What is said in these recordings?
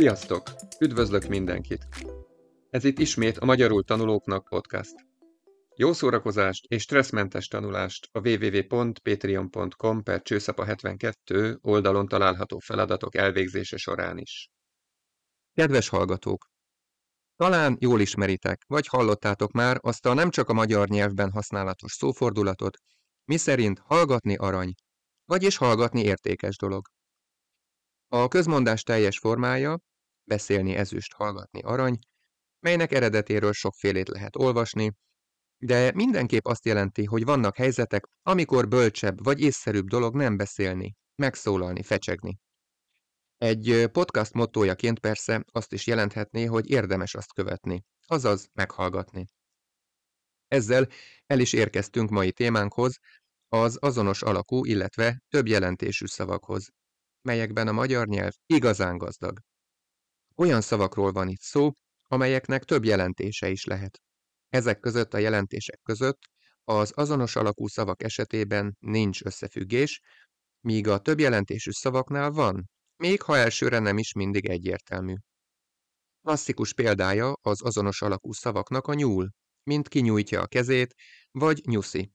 Sziasztok! Üdvözlök mindenkit! Ez itt ismét a Magyarul Tanulóknak podcast. Jó szórakozást és stresszmentes tanulást a www.patreon.com per csőszapa 72 oldalon található feladatok elvégzése során is. Kedves hallgatók! Talán jól ismeritek, vagy hallottátok már azt a nem csak a magyar nyelvben használatos szófordulatot, miszerint hallgatni arany, vagyis hallgatni értékes dolog. A közmondás teljes formája, beszélni ezüst, hallgatni arany, melynek eredetéről sokfélét lehet olvasni, de mindenképp azt jelenti, hogy vannak helyzetek, amikor bölcsebb vagy észszerűbb dolog nem beszélni, megszólalni, fecsegni. Egy podcast mottójaként persze azt is jelenthetné, hogy érdemes azt követni, azaz meghallgatni. Ezzel el is érkeztünk mai témánkhoz, az azonos alakú, illetve több jelentésű szavakhoz, melyekben a magyar nyelv igazán gazdag. Olyan szavakról van itt szó, amelyeknek több jelentése is lehet. Ezek között a jelentések között az azonos alakú szavak esetében nincs összefüggés, míg a több jelentésű szavaknál van, még ha elsőre nem is mindig egyértelmű. Klasszikus példája az azonos alakú szavaknak a nyúl, mint kinyújtja a kezét, vagy nyuszi.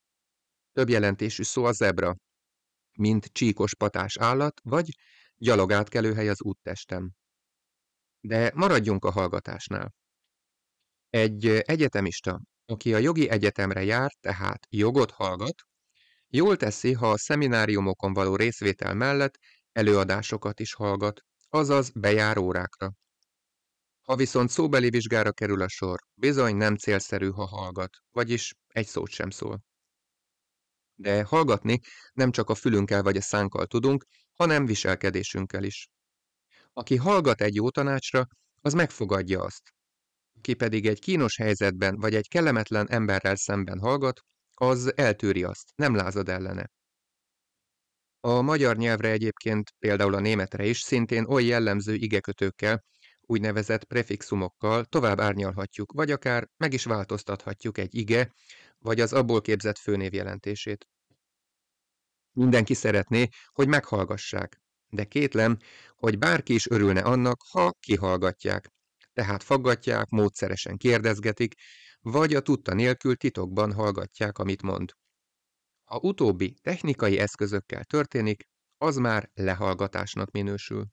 Több jelentésű szó a zebra, mint csíkos patás állat, vagy gyalogátkelőhely az úttestem. De maradjunk a hallgatásnál. Egy egyetemista, aki a jogi egyetemre jár, tehát jogot hallgat, jól teszi, ha a szemináriumokon való részvétel mellett előadásokat is hallgat, azaz bejár órákra. Ha viszont szóbeli vizsgára kerül a sor, bizony nem célszerű, ha hallgat, vagyis egy szót sem szól. De hallgatni nem csak a fülünkkel vagy a szánkkal tudunk, hanem viselkedésünkkel is. Aki hallgat egy jó tanácsra, az megfogadja azt. Ki pedig egy kínos helyzetben vagy egy kellemetlen emberrel szemben hallgat, az eltűri azt, nem lázad ellene. A magyar nyelvre egyébként, például a németre is szintén oly jellemző igekötőkkel, úgynevezett prefixumokkal tovább árnyalhatjuk, vagy akár meg is változtathatjuk egy ige, vagy az abból képzett főnév jelentését. Mindenki szeretné, hogy meghallgassák, de kétlem, hogy bárki is örülne annak, ha kihallgatják. Tehát faggatják, módszeresen kérdezgetik, vagy a tudta nélkül titokban hallgatják, amit mond. Ha utóbbi technikai eszközökkel történik, az már lehallgatásnak minősül.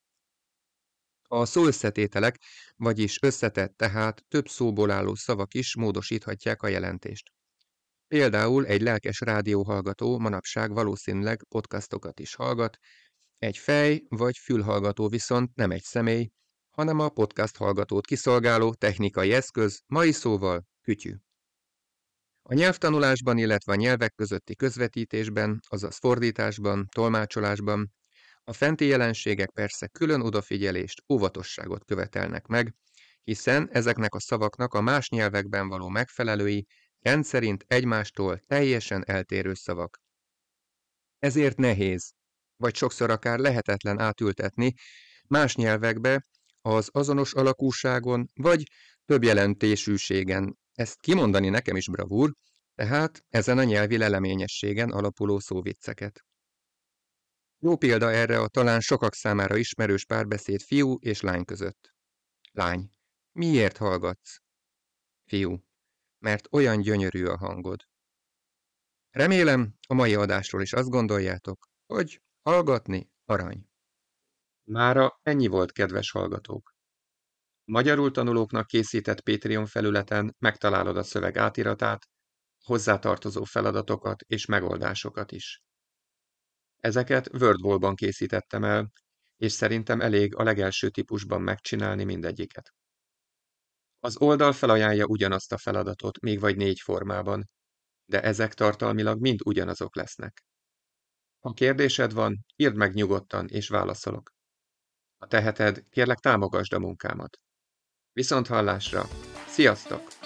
A szóösszetételek, vagyis összetett, tehát több szóból álló szavak is módosíthatják a jelentést. Például egy lelkes rádióhallgató manapság valószínűleg podcastokat is hallgat, egy fej vagy fülhallgató viszont nem egy személy, hanem a podcast hallgatót kiszolgáló technikai eszköz, mai szóval kütyű. A nyelvtanulásban, illetve a nyelvek közötti közvetítésben, azaz fordításban, tolmácsolásban a fenti jelenségek persze külön odafigyelést, óvatosságot követelnek meg, hiszen ezeknek a szavaknak a más nyelvekben való megfelelői rendszerint egymástól teljesen eltérő szavak. Ezért nehéz, vagy sokszor akár lehetetlen átültetni más nyelvekbe az azonos alakúságon, vagy több jelentésűségen. Ezt kimondani nekem is bravúr, tehát ezen a nyelvi leleményességen alapuló szóvicceket. Jó példa erre a talán sokak számára ismerős párbeszéd fiú és lány között. Lány. Miért hallgatsz? Fiú. Mert olyan gyönyörű a hangod. Remélem, a mai adásról is azt gondoljátok, hogy hallgatni arany. Mára ennyi volt, kedves hallgatók. Magyarul tanulóknak készített Patreon felületen megtalálod a szöveg átiratát, hozzátartozó feladatokat és megoldásokat is. Ezeket WordWall-ban készítettem el, és szerintem elég a legelső típusban megcsinálni mindegyiket. Az oldal felajánlja ugyanazt a feladatot, még vagy négy formában, de ezek tartalmilag mind ugyanazok lesznek. Ha kérdésed van, írd meg nyugodtan, és válaszolok. Ha teheted, kérlek támogasd a munkámat. Viszont hallásra! Sziasztok!